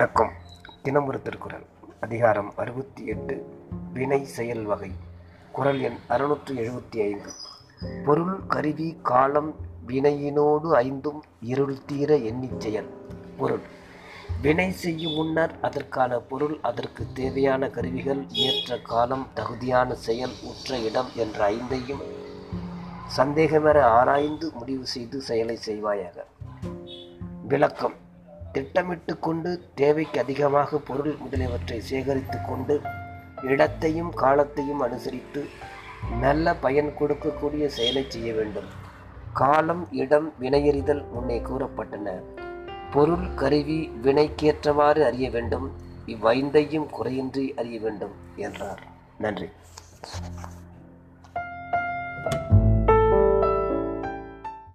வணக்கம். தினமொரு திருக்குறள். அதிகாரம் அறுபத்தி எட்டு வினை செயல் வகை. குறள் எண் அறுநூற்று எழுபத்தி ஐந்து. பொருள் கருவி காலம் வினையினோடு ஐந்தும் இருள் தீர எண்ணிச் செயல். பொருள். வினை செய்யும் முன்னர் அதற்கான பொருள் அதற்கு தேவையான கருவிகள் ஏற்ற காலம் தகுதியான செயல் உற்ற இடம் என்ற ஐந்தையும் சந்தேகமெற ஆராய்ந்து முடிவு செய்து செயலை செய்வாயாக. விளக்கம். திட்டமிட்டு கொண்டு தேவைக்கு அதிகமாக பொருள் முதலியவற்றை சேகரித்து கொண்டு இடத்தையும் காலத்தையும் அனுசரித்து நல்ல பயன் கொடுக்கக்கூடிய செயலை செய்ய வேண்டும். காலம் இடம் வினையறிதல் முன்னே கூறப்பட்டன. பொருள் கருவி வினைக்கேற்றவாறு அறிய வேண்டும். இவ்வைந்தையும் குறையின்றி அறிய வேண்டும் என்றார். நன்றி.